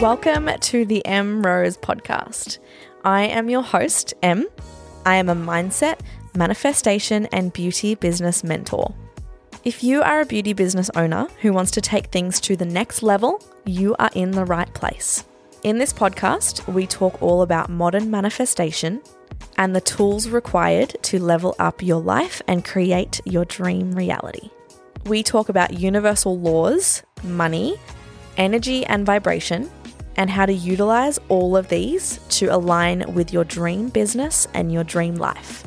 Welcome to the Em Rose podcast. I am your host, Em. I am a mindset, manifestation, and beauty business mentor. If you are a beauty business owner who wants to take things to the next level, you are in the right place. In this podcast, we talk all about modern manifestation and the tools required to level up your life and create your dream reality. We talk about universal laws, money, energy and vibration, and how to utilize all of these to align with your dream business and your dream life.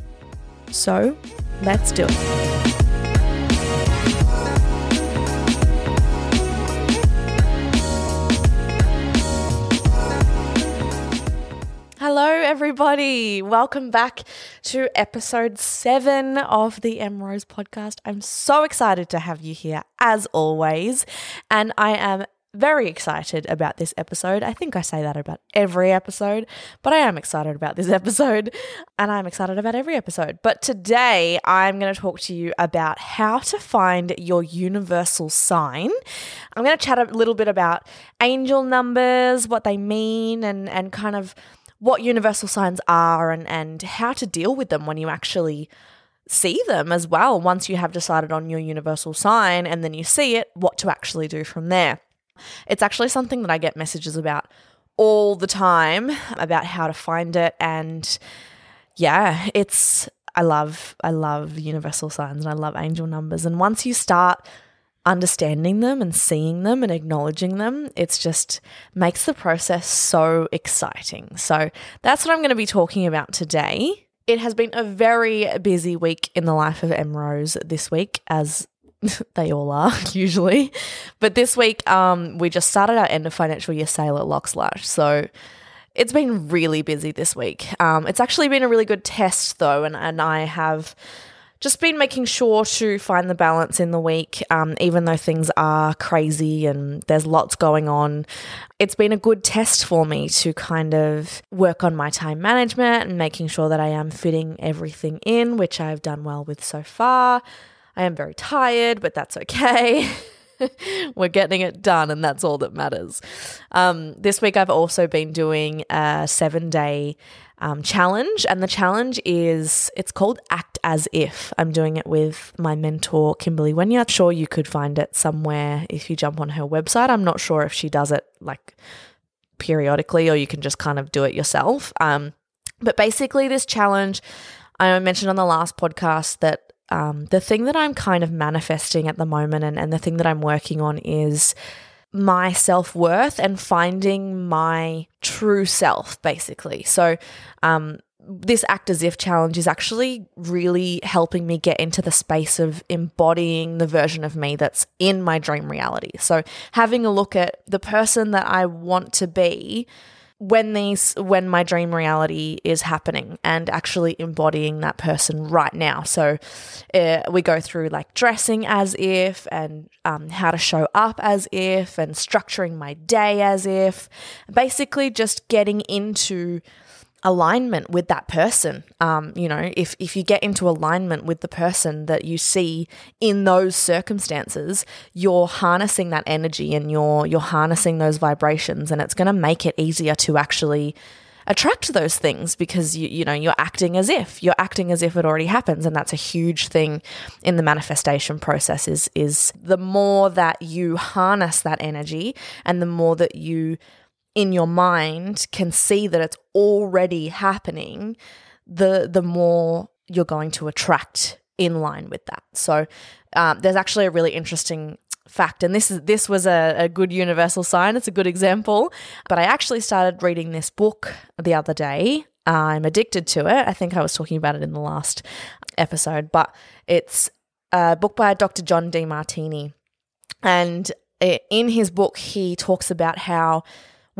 So, let's do it. Hello, everybody. Welcome back to episode seven of the Em Rose podcast. I'm so excited to have you here, as always. And I am very excited about this episode. I think I say that about every episode, but I am excited about this episode and I'm excited about every episode. But today I'm going to talk to you about how to find your universal sign. I'm going to chat a little bit about angel numbers, what they mean, and, and kind of what universal signs are and, and how to deal with them when you actually see them as well. Once you have decided on your universal sign and then you see it, what to actually do from there. It's actually something that I get messages about all the time about how to find it and yeah, it's I love I love universal signs and I love angel numbers and once you start understanding them and seeing them and acknowledging them, it's just makes the process so exciting. So that's what I'm going to be talking about today. It has been a very busy week in the life of Em Rose this week, as they all are usually. But this week, um, we just started our end of financial year sale at Lockslash. So it's been really busy this week. Um, it's actually been a really good test though, and, and I have just been making sure to find the balance in the week, um, even though things are crazy and there's lots going on. It's been a good test for me to kind of work on my time management and making sure that I am fitting everything in, which I've done well with so far. I am very tired, but that's okay. We're getting it done, and that's all that matters. Um, this week, I've also been doing a seven day um, challenge, and the challenge is it's called Act as If. I'm doing it with my mentor, Kimberly Wenya. Sure, you could find it somewhere if you jump on her website. I'm not sure if she does it like periodically or you can just kind of do it yourself. Um, but basically, this challenge, I mentioned on the last podcast that um, the thing that I'm kind of manifesting at the moment and, and the thing that I'm working on is my self worth and finding my true self, basically. So, um, this act as if challenge is actually really helping me get into the space of embodying the version of me that's in my dream reality. So, having a look at the person that I want to be when these when my dream reality is happening and actually embodying that person right now. So uh, we go through like dressing as if and um, how to show up as if and structuring my day as if. Basically just getting into alignment with that person. Um, you know, if if you get into alignment with the person that you see in those circumstances, you're harnessing that energy and you're you're harnessing those vibrations, and it's going to make it easier to actually attract those things because you you know you're acting as if you're acting as if it already happens and that's a huge thing in the manifestation process is is the more that you harness that energy and the more that you in your mind can see that it's already happening, the the more you're going to attract in line with that. So um, there's actually a really interesting fact, and this is this was a, a good universal sign. It's a good example. But I actually started reading this book the other day. I'm addicted to it. I think I was talking about it in the last episode, but it's a book by Dr. John Demartini, and in his book he talks about how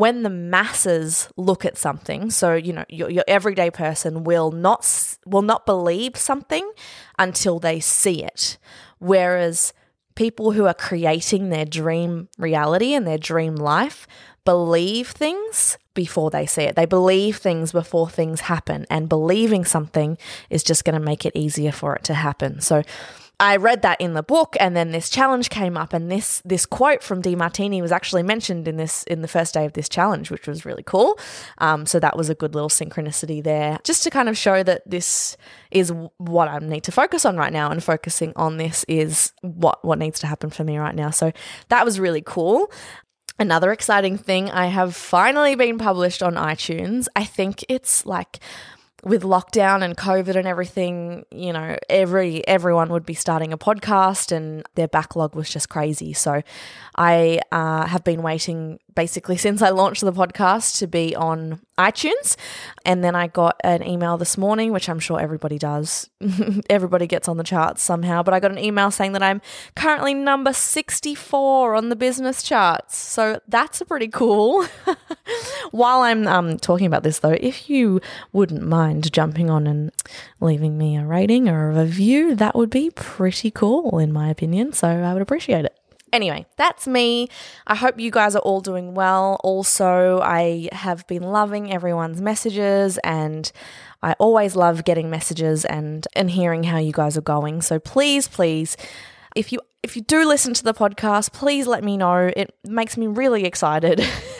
when the masses look at something, so you know your, your everyday person will not will not believe something until they see it, whereas people who are creating their dream reality and their dream life believe things before they see it. They believe things before things happen, and believing something is just going to make it easier for it to happen. So I read that in the book, and then this challenge came up, and this this quote from Demartini was actually mentioned in this in the first day of this challenge, which was really cool. Um, so that was a good little synchronicity there, just to kind of show that this is what I need to focus on right now, and focusing on this is what what needs to happen for me right now. So that was really cool. Another exciting thing, I have finally been published on iTunes. I think it's like with lockdown and COVID and everything, you know, every everyone would be starting a podcast, and their backlog was just crazy. So, I uh, have been waiting basically since I launched the podcast to be on iTunes. And then I got an email this morning, which I'm sure everybody does. everybody gets on the charts somehow. But I got an email saying that I'm currently number 64 on the business charts. So that's pretty cool. While I'm um, talking about this, though, if you wouldn't mind jumping on and leaving me a rating or a review, that would be pretty cool, in my opinion. So I would appreciate it. Anyway, that's me. I hope you guys are all doing well. Also, I have been loving everyone's messages and I always love getting messages and and hearing how you guys are going. So please, please, if you if you do listen to the podcast, please let me know. It makes me really excited.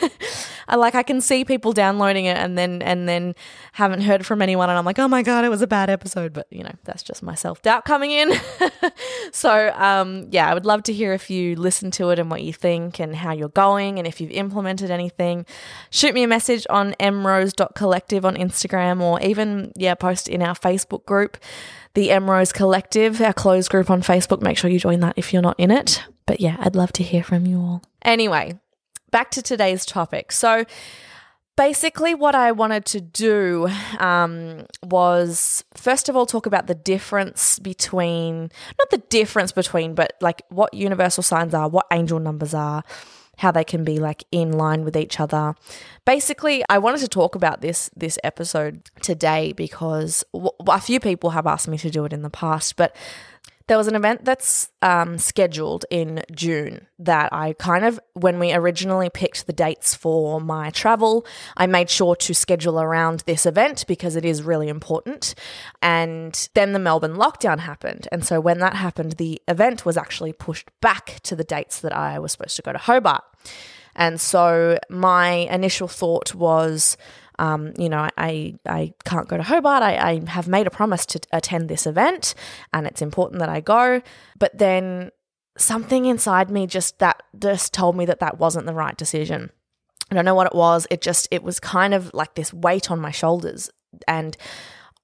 I like I can see people downloading it and then and then haven't heard from anyone and I'm like, oh my god, it was a bad episode. But you know, that's just my self doubt coming in. so um, yeah, I would love to hear if you listen to it and what you think and how you're going and if you've implemented anything. Shoot me a message on emrose.collective on Instagram or even yeah, post in our Facebook group the Emrose Collective, our closed group on Facebook. Make sure you join that if you're not in it. But yeah, I'd love to hear from you all. Anyway, back to today's topic. So, basically, what I wanted to do um, was first of all talk about the difference between, not the difference between, but like what universal signs are, what angel numbers are, how they can be like in line with each other. Basically, I wanted to talk about this this episode today because w- a few people have asked me to do it in the past, but there was an event that's um, scheduled in June that I kind of, when we originally picked the dates for my travel, I made sure to schedule around this event because it is really important. And then the Melbourne lockdown happened. And so when that happened, the event was actually pushed back to the dates that I was supposed to go to Hobart. And so my initial thought was, um, you know, I, I can't go to Hobart. I, I have made a promise to attend this event and it's important that I go. But then something inside me just that just told me that that wasn't the right decision. I don't know what it was. It just, it was kind of like this weight on my shoulders. And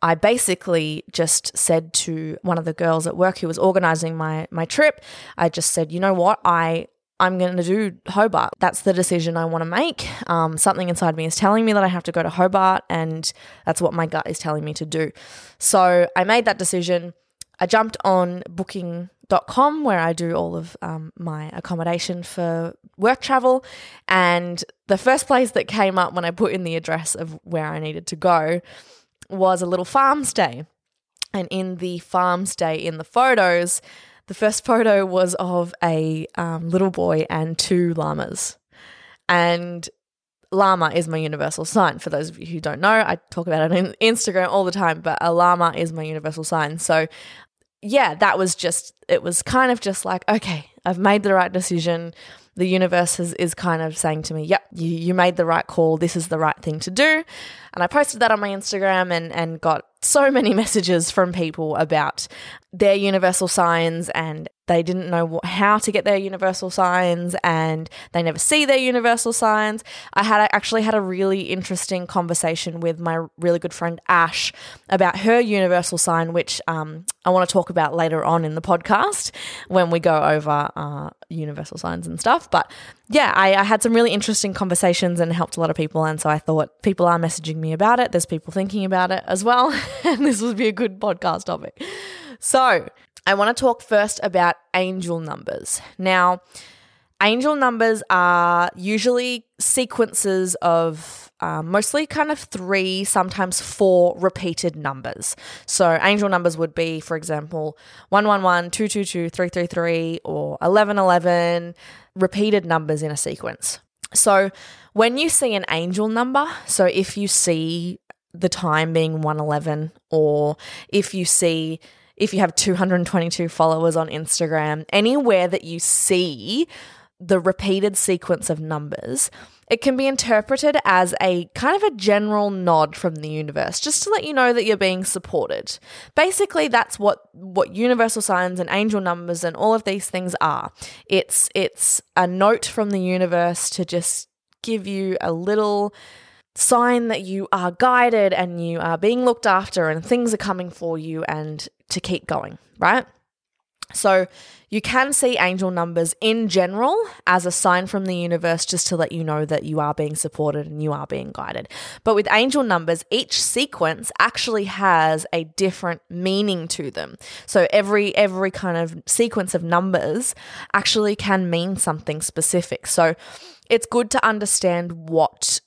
I basically just said to one of the girls at work who was organizing my my trip, I just said, you know what, I I'm going to do Hobart. That's the decision I want to make. Um, something inside me is telling me that I have to go to Hobart, and that's what my gut is telling me to do. So I made that decision. I jumped on booking.com where I do all of um, my accommodation for work travel. And the first place that came up when I put in the address of where I needed to go was a little farm stay. And in the farm stay in the photos, the first photo was of a um, little boy and two llamas. And llama is my universal sign. For those of you who don't know, I talk about it on Instagram all the time, but a llama is my universal sign. So, yeah, that was just, it was kind of just like, okay, I've made the right decision. The universe is, is kind of saying to me, yep, you, you made the right call. This is the right thing to do. And I posted that on my Instagram and, and got so many messages from people about their universal signs and they didn't know how to get their universal signs and they never see their universal signs. I had I actually had a really interesting conversation with my really good friend Ash about her universal sign, which um, I want to talk about later on in the podcast when we go over uh, universal signs and stuff. But yeah, I, I had some really interesting conversations and helped a lot of people. And so I thought people are messaging me about it. There's people thinking about it as well. and this would be a good podcast topic. So I want to talk first about angel numbers. Now, angel numbers are usually sequences of um, mostly kind of three, sometimes four repeated numbers. So angel numbers would be, for example, 111, 222, 333, or 1111, repeated numbers in a sequence. So when you see an angel number, so if you see the time being 111, or if you see if you have 222 followers on Instagram, anywhere that you see the repeated sequence of numbers, it can be interpreted as a kind of a general nod from the universe, just to let you know that you're being supported. Basically, that's what what universal signs and angel numbers and all of these things are. It's it's a note from the universe to just give you a little sign that you are guided and you are being looked after and things are coming for you and to keep going, right? So you can see angel numbers in general as a sign from the universe just to let you know that you are being supported and you are being guided. But with angel numbers, each sequence actually has a different meaning to them. So every every kind of sequence of numbers actually can mean something specific. So it's good to understand what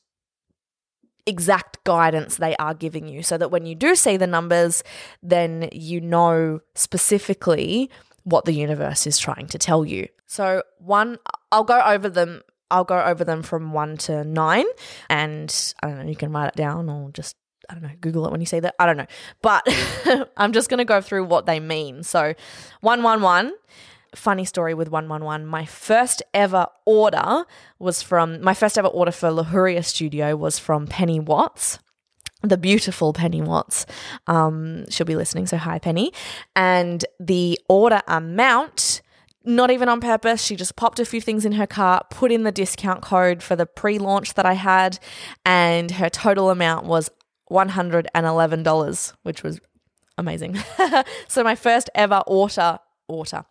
exact guidance they are giving you so that when you do see the numbers, then you know specifically what the universe is trying to tell you. So, one, I'll go over them. I'll go over them from one to nine, and I don't know. You can write it down or just I don't know, Google it when you see that. I don't know, but I'm just going to go through what they mean. So, one one one. Funny story with 111. My first ever order was from my first ever order for Luhuria Studio was from Penny Watts the beautiful Penny Watts. Um, she'll be listening, so hi, Penny. And the order amount, not even on purpose, she just popped a few things in her cart, put in the discount code for the pre launch that I had, and her total amount was $111, which was amazing. so my first ever order, order,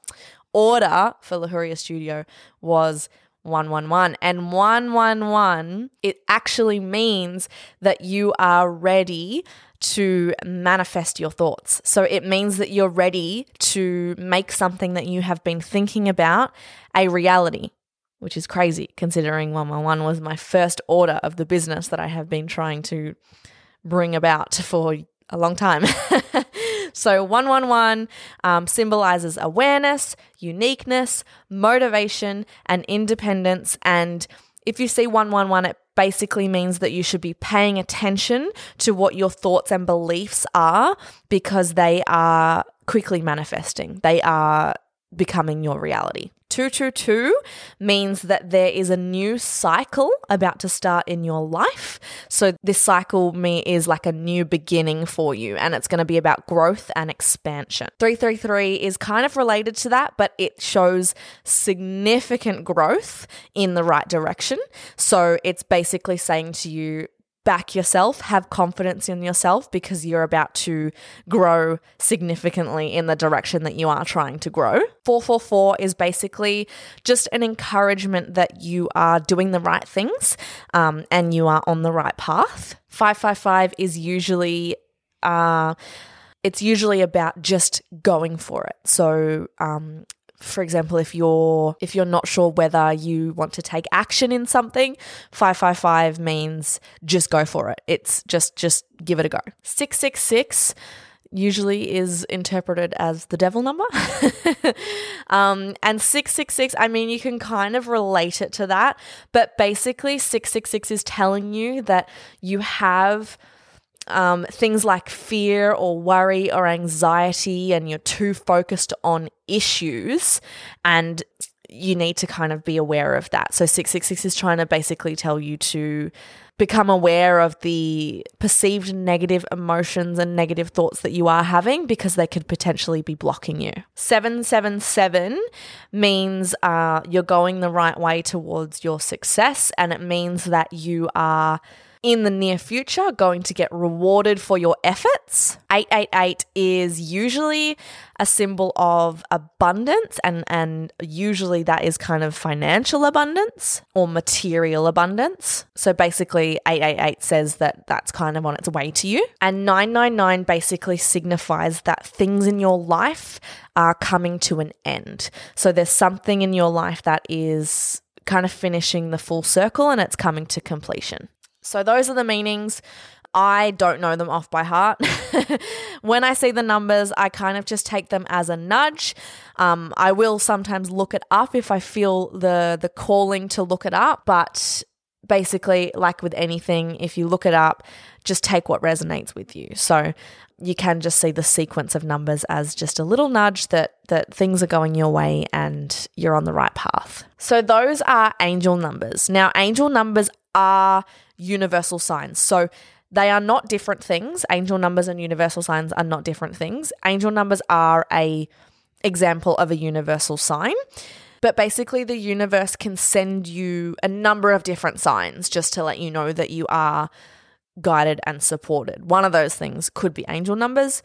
order for Luhuria Studio was 111. And 111, it actually means that you are ready to manifest your thoughts. So it means that you're ready to make something that you have been thinking about a reality, which is crazy considering 111 was my first order of the business that I have been trying to bring about for a long time. so 111 um, symbolizes awareness, uniqueness, motivation, and independence. And if you see 111, it basically means that you should be paying attention to what your thoughts and beliefs are because they are quickly manifesting. They are becoming your reality. 222 means that there is a new cycle about to start in your life. So this cycle me is like a new beginning for you and it's going to be about growth and expansion. 333 is kind of related to that, but it shows significant growth in the right direction. So it's basically saying to you back yourself, have confidence in yourself because you're about to grow significantly in the direction that you are trying to grow. 444 is basically just an encouragement that you are doing the right things um, and you are on the right path. 555 is usually. Uh, it's usually about just going for it. So, um, for example, if you're if you're not sure whether you want to take action in something, 555 means just go for it. It's just just give it a go. 666 usually is interpreted as the devil number. um, and 666, I mean, you can kind of relate it to that, but basically, 666 is telling you that you have um, things like fear or worry or anxiety, and you're too focused on issues, and you need to kind of be aware of that. So, 666 is trying to basically tell you to become aware of the perceived negative emotions and negative thoughts that you are having because they could potentially be blocking you. 777 means uh, you're going the right way towards your success, and it means that you are in the near future going to get rewarded for your efforts. 888 is usually a symbol of abundance and and usually that is kind of financial abundance or material abundance. So basically 888 says that that's kind of on its way to you. And 999 basically signifies that things in your life are coming to an end. So there's something in your life that is kind of finishing the full circle and it's coming to completion. So those are the meanings. I don't know them off by heart. when I see the numbers, I kind of just take them as a nudge. Um, I will sometimes look it up if I feel the the calling to look it up, but basically, like with anything, if you look it up, just take what resonates with you. So you can just see the sequence of numbers as just a little nudge that that things are going your way and you're on the right path. So those are angel numbers. Now angel numbers are universal signs. So they are not different things. Angel numbers and universal signs are not different things. Angel numbers are a example of a universal sign. But basically, the universe can send you a number of different signs just to let you know that you are guided and supported. One of those things could be angel numbers.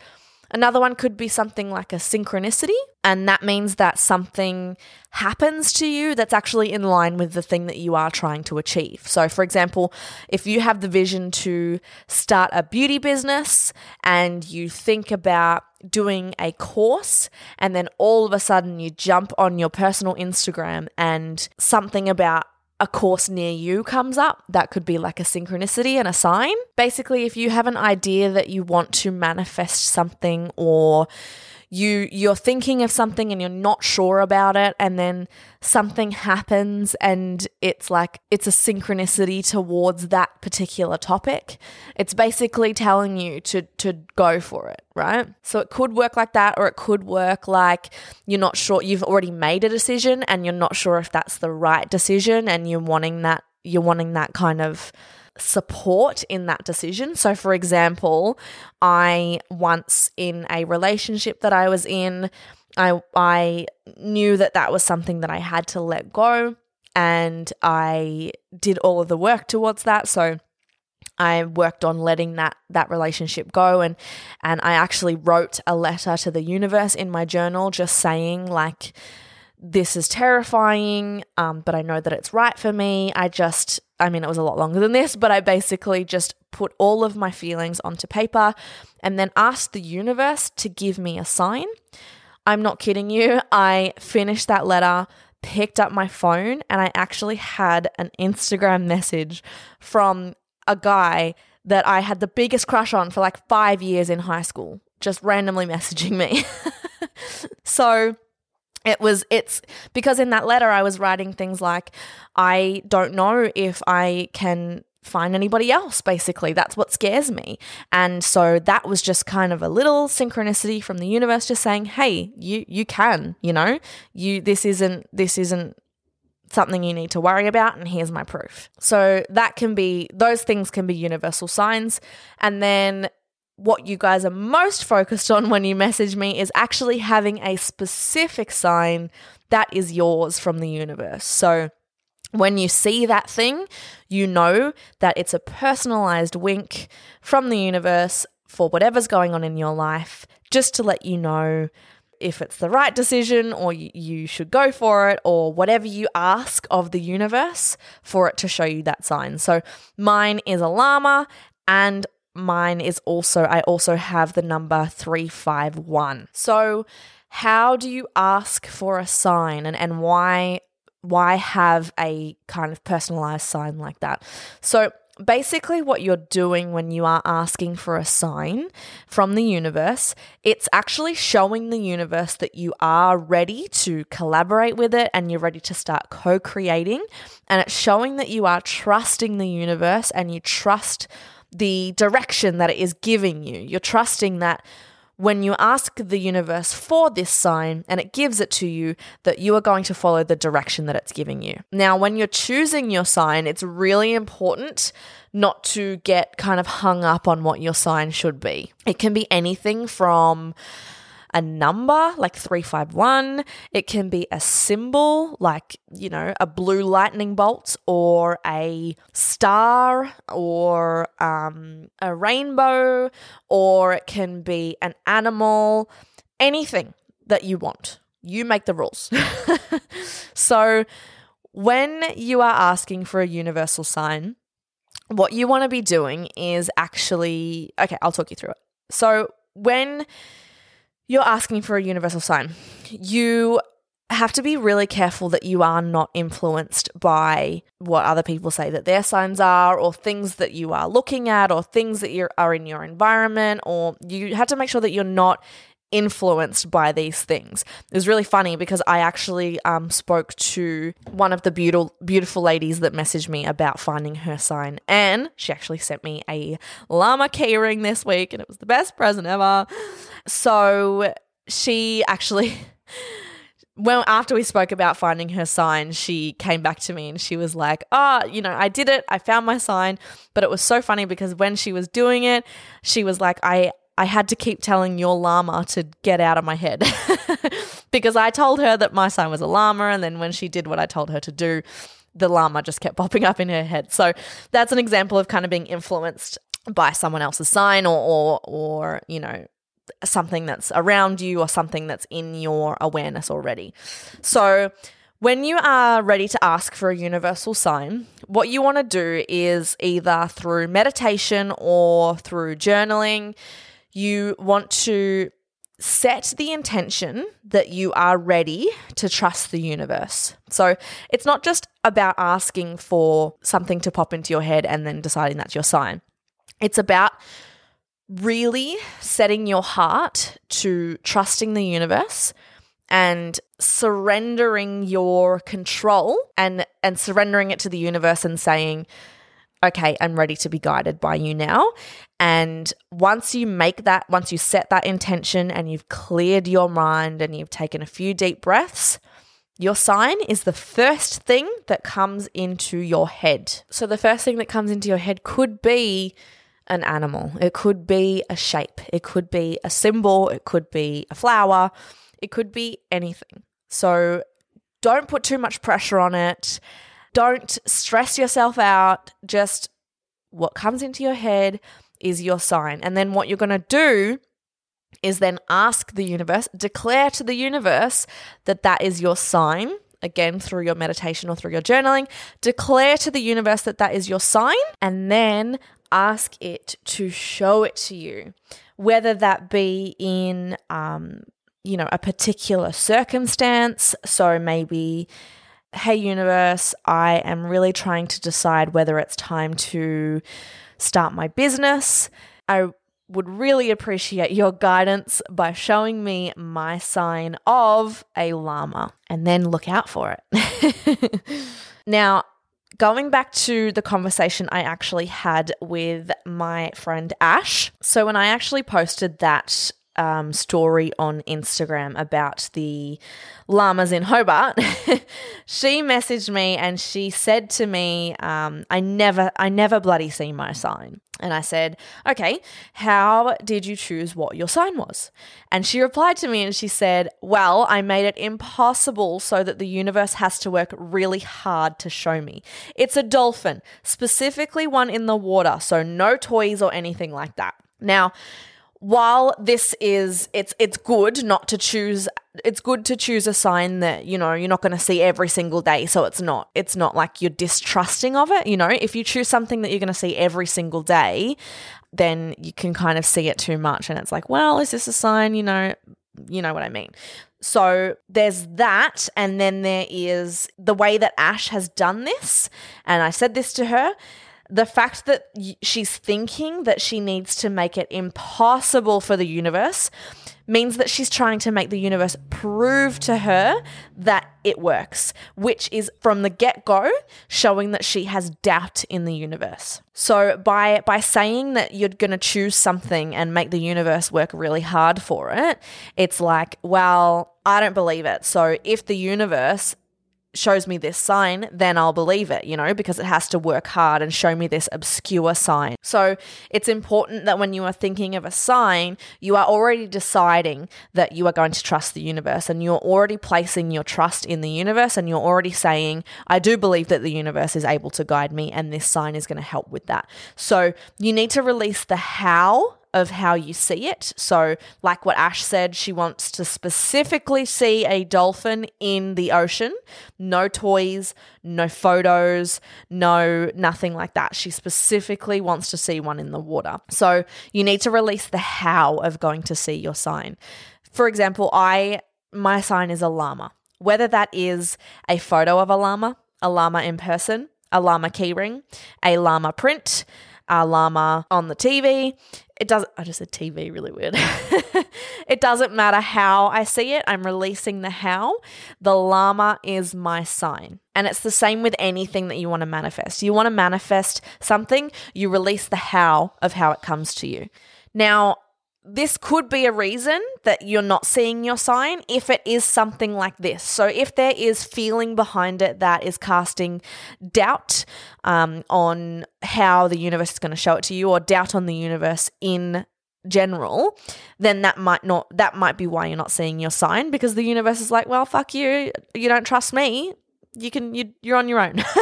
Another one could be something like a synchronicity, and that means that something happens to you that's actually in line with the thing that you are trying to achieve. So, for example, if you have the vision to start a beauty business and you think about doing a course, and then all of a sudden you jump on your personal Instagram and something about a course near you comes up, that could be like a synchronicity and a sign. Basically, if you have an idea that you want to manifest something or you you're thinking of something and you're not sure about it and then something happens and it's like it's a synchronicity towards that particular topic. It's basically telling you to to go for it right? So it could work like that or it could work like you're not sure you've already made a decision and you're not sure if that's the right decision and you're wanting that you're wanting that kind of support in that decision. So, for example, I once in a relationship that I was in, I I knew that that was something that I had to let go, and I did all of the work towards that. So. I worked on letting that that relationship go and and I actually wrote a letter to the universe in my journal just saying like this is terrifying um, but I know that it's right for me. I just I mean, it was a lot longer than this, but I basically just put all of my feelings onto paper and then asked the universe to give me a sign. I'm not kidding you. I finished that letter, picked up my phone, and I actually had an Instagram message from a guy that I had the biggest crush on for like five years in high school, just randomly messaging me. so it was it's because in that letter I was writing things like I don't know if I can find anybody else basically. That's what scares me. And so that was just kind of a little synchronicity from the universe just saying hey you you can you know? You this isn't this isn't something you need to worry about and here's my proof. So that can be those things can be universal signs. And then what you guys are most focused on when you message me is actually having a specific sign that is yours from the universe. So when you see that thing, you know that it's a personalized wink from the universe for whatever's going on in your life, just to let you know if it's the right decision or you should go for it or whatever you ask of the universe for it to show you that sign. So mine is a llama and mine is also, I also have the number 351. So, how do you ask for a sign and, and why why have a kind of personalized sign like that? So basically what you're doing when you are asking for a sign from the universe, it's actually showing the universe that you are ready to collaborate with it and you're ready to start co-creating and it's showing that you are trusting the universe and you trust the direction that it is giving you. You're trusting that when you ask the universe for this sign and it gives it to you, that you are going to follow the direction that it's giving you. Now, when you're choosing your sign, it's really important not to get kind of hung up on what your sign should be. It can be anything from a number like 351. It can be a symbol like, you know, a blue lightning bolt or a star or um, a rainbow, or it can be an animal, anything that you want. You make the rules. so, when you are asking for a universal sign, what you want to be doing is actually okay, I'll talk you through it. So, when you're asking for a universal sign. You have to be really careful that you are not influenced by what other people say that their signs are, or things that you are looking at, or things that you are in your environment, or you have to make sure that you're not influenced by these things. It was really funny because I actually um, spoke to one of the beautiful beautiful ladies that messaged me about finding her sign, and she actually sent me a llama keyring this week, and it was the best present ever. So she actually. well, after we spoke about finding her sign, she came back to me and she was like, "Ah, oh, you know, I did it. I found my sign." But it was so funny because when she was doing it, she was like, "I I had to keep telling your llama to get out of my head because I told her that my sign was a llama. And then when she did what I told her to do, the llama just kept popping up in her head. So that's an example of kind of being influenced by someone else's sign or, or, or you know, something that's around you or something that's in your awareness already. So when you are ready to ask for a universal sign, what you want to do is either through meditation or through journaling, you want to set the intention that you are ready to trust the universe. So it's not just about asking for something to pop into your head and then deciding that's your sign. It's about really setting your heart to trusting the universe and surrendering your control and and surrendering it to the universe and saying okay, I'm ready to be guided by you now. And once you make that, once you set that intention and you've cleared your mind and you've taken a few deep breaths, your sign is the first thing that comes into your head. So, the first thing that comes into your head could be an animal, it could be a shape, it could be a symbol, it could be a flower, it could be anything. So, don't put too much pressure on it. Don't stress yourself out. Just what comes into your head is your sign. And then what you're going to do is then ask the universe, declare to the universe that that is your sign. Again, through your meditation or through your journaling, declare to the universe that that is your sign and then ask it to show it to you, whether that be in, um, you know, a particular circumstance. So maybe hey, universe, I am really trying to decide whether it's time to start my business. I would really appreciate your guidance by showing me my sign of a llama and then look out for it. now, going back to the conversation I actually had with my friend Ash. So, when I actually posted that um, story on Instagram about the llamas in Hobart, she messaged me and she said to me, um, "I never, I never bloody see my sign." And I said, "Okay, how did you choose what your sign was?" And she replied to me and she said, "Well, I made it impossible so that the universe has to work really hard to show me. It's a dolphin, specifically one in the water, so no toys or anything like that." Now while this is it's it's good not to choose it's good to choose a sign that you know you're not going to see every single day so it's not it's not like you're distrusting of it you know? If you choose something that you're going to see every single day then you can kind of see it too much and it's like well is this a sign? You know you know what i mean. So there's that and then there is the way that ash has done this and i said this to her the fact that she's thinking that she needs to make it impossible for the universe means that she's trying to make the universe prove to her that it works, which is from the get-go showing that she has doubt in the universe. So by by saying that you're going to choose something and make the universe work really hard for it, it's like, well, I don't believe it. So if the universe shows me this sign, then I'll believe it, you know, because it has to work hard and show me this obscure sign. So it's important that when you are thinking of a sign, you are already deciding that you are going to trust the universe and you're already placing your trust in the universe and you're already saying, I do believe that the universe is able to guide me and this sign is going to help with that. So you need to release the how of how you see it. So, like what Ash said, she wants to specifically see a dolphin in the ocean. No toys, no photos, no nothing like that. She specifically wants to see one in the water. So, you need to release the how of going to see your sign. For example, I my sign is a llama. Whether that is a photo of a llama, a llama in person, a llama keyring, a llama print, a llama on the TV, it doesn't I just said TV really weird. it doesn't matter how I see it, I'm releasing the how. The llama is my sign. And it's the same with anything that you want to manifest. You want to manifest something, you release the how of how it comes to you. Now, this could be a reason that you're not seeing your sign if it is something like this. So, if there is feeling behind it that is casting doubt um, on how the universe is going to show it to you, or doubt on the universe in general, then that might not that might be why you're not seeing your sign because the universe is like, well, fuck you, you don't trust me you can you, you're on your own.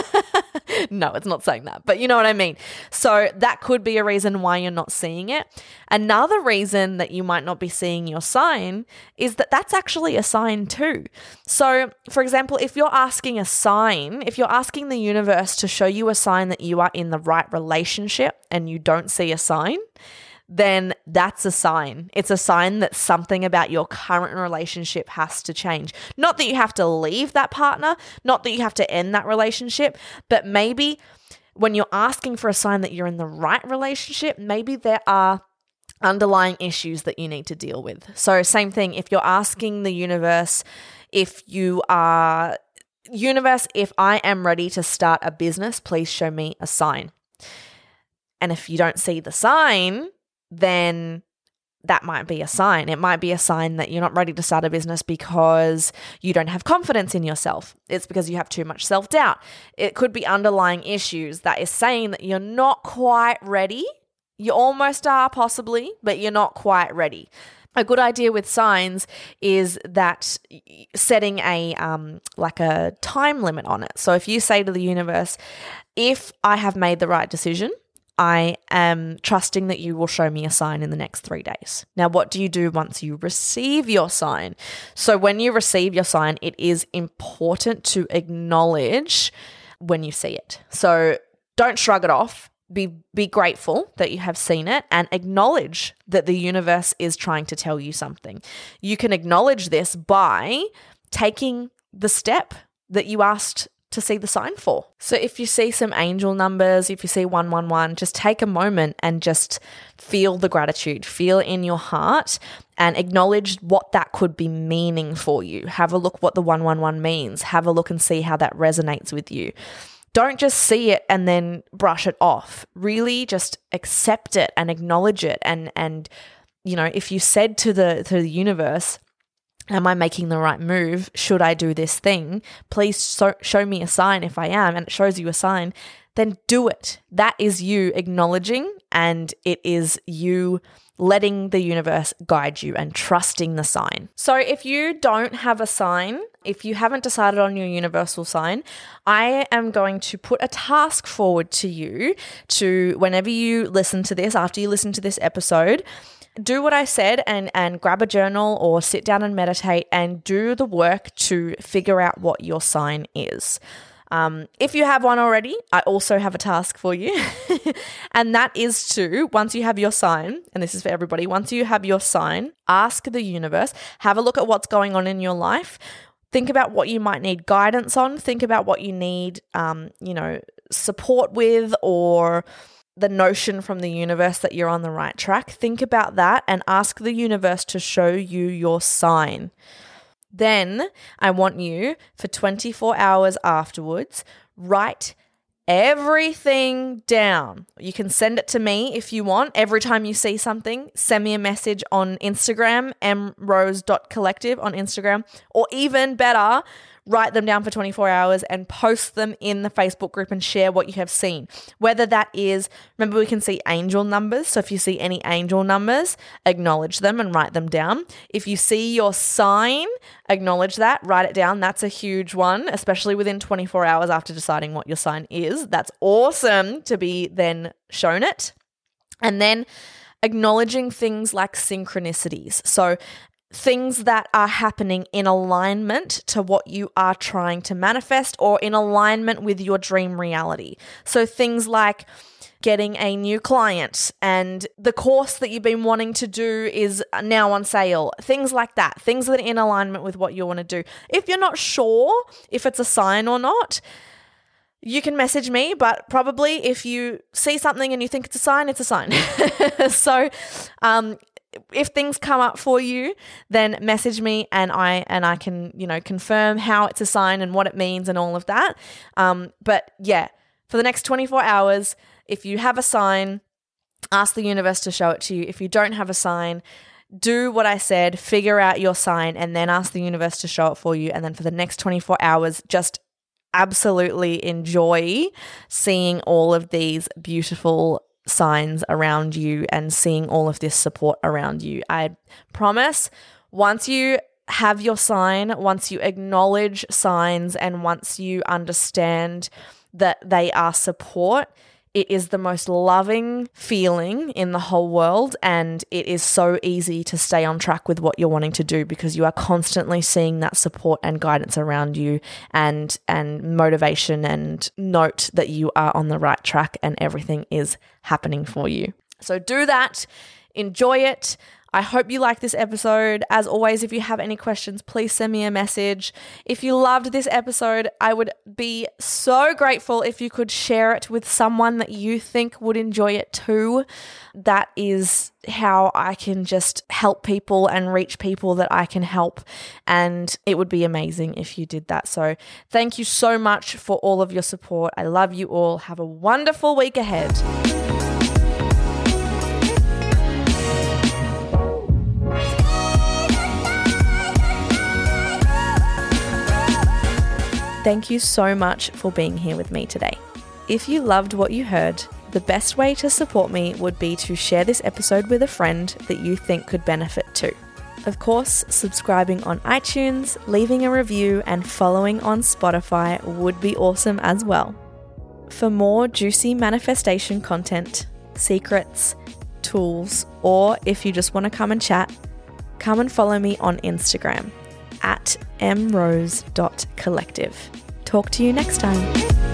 No it's not saying that but you know what i mean. So that could be a reason why you're not seeing it. Another reason that you might not be seeing your sign is that that's actually a sign too. So for example if you're asking a sign if you're asking the universe to show you a sign that you are in the right relationship and you don't see a sign then that's a sign. It's a sign that something about your current relationship has to change. Not that you have to leave that partner, not that you have to end that relationship, but maybe when you're asking for a sign that you're in the right relationship, maybe there are underlying issues that you need to deal with. So, same thing, if you're asking the universe if you are, universe, if I am ready to start a business, please show me a sign. And if you don't see the sign, then that might be a sign. It might be a sign that you're not ready to start a business because you don't have confidence in yourself. It's because you have too much self doubt. It could be underlying issues that is saying that you're not quite ready. You almost are, possibly, but you're not quite ready. A good idea with signs is that setting a um, like a time limit on it. So if you say to the universe, if I have made the right decision, I am trusting that you will show me a sign in the next three days. Now, what do you do once you receive your sign? So, when you receive your sign, it is important to acknowledge when you see it. So, don't shrug it off. Be, be grateful that you have seen it and acknowledge that the universe is trying to tell you something. You can acknowledge this by taking the step that you asked to see the sign for. So if you see some angel numbers, if you see 111, just take a moment and just feel the gratitude, feel in your heart and acknowledge what that could be meaning for you. Have a look what the 111 means. Have a look and see how that resonates with you. Don't just see it and then brush it off. Really just accept it and acknowledge it and and you know, if you said to the to the universe, Am I making the right move? Should I do this thing? Please so- show me a sign if I am, and it shows you a sign, then do it. That is you acknowledging and it is you letting the universe guide you and trusting the sign. So, if you don't have a sign, if you haven't decided on your universal sign, I am going to put a task forward to you to whenever you listen to this, after you listen to this episode, do what I said and and grab a journal or sit down and meditate and do the work to figure out what your sign is. Um, if you have one already, I also have a task for you. and that is to, once you have your sign, and this is for everybody, once you have your sign, ask the universe, have a look at what's going on in your life. Think about what you might need guidance on. Think about what you need, um, you know, support with or the notion from the universe that you're on the right track, think about that and ask the universe to show you your sign. Then I want you for 24 hours afterwards, write everything down. You can send it to me if you want. Every time you see something, send me a message on Instagram, emrose.collective on Instagram, or even better, write them down for 24 hours and post them in the Facebook group and share what you have seen. Whether that is, remember, we can see angel numbers. So if you see any angel numbers, acknowledge them and write them down. If you see your sign, acknowledge that, write it down. That's a huge one, especially within 24 hours after deciding what your sign is. That's awesome to be then shown it. And then acknowledging things like synchronicities. So, things that are happening in alignment to what you are trying to manifest or in alignment with your dream reality. So things like getting a new client and the course that you've been wanting to do is now on sale. Things like that. Things that are in alignment with what you want to do. If you're not sure if it's a sign or not, you can message me, but probably if you see something and you think it's a sign, it's a sign. so, um, if things come up for you, then message me and I and I can you know confirm how it's a sign and what it means and all of that. Um, but yeah, for the next 24 hours, if you have a sign, ask the universe to show it to you. If you don't have a sign, do what I said, figure out your sign, and then ask the universe to show it for you. And then for the next 24 hours, just absolutely enjoy seeing all of these beautiful signs around you and seeing all of this support around you. I promise once you have your sign, once you acknowledge signs, and once you understand that they are support, it is the most loving feeling in the whole world, and it is so easy to stay on track with what you're wanting to do because you are constantly seeing that support and guidance around you, and and motivation and note that you are on the right track and everything is happening for you. So do that, enjoy it. I hope you like this episode. As always, if you have any questions, please send me a message. If you loved this episode, I would be so grateful if you could share it with someone that you think would enjoy it too. That is how I can just help people and reach people that I can help. And it would be amazing if you did that. So, thank you so much for all of your support. I love you all. Have a wonderful week ahead. Thank you so much for being here with me today. If you loved what you heard, the best way to support me would be to share this episode with a friend that you think could benefit too. Of course, subscribing on iTunes, leaving a review, and following on Spotify would be awesome as well. For more juicy manifestation content, secrets, tools, or if you just want to come and chat, come and follow me on Instagram at emrose.collective. Talk to you next time.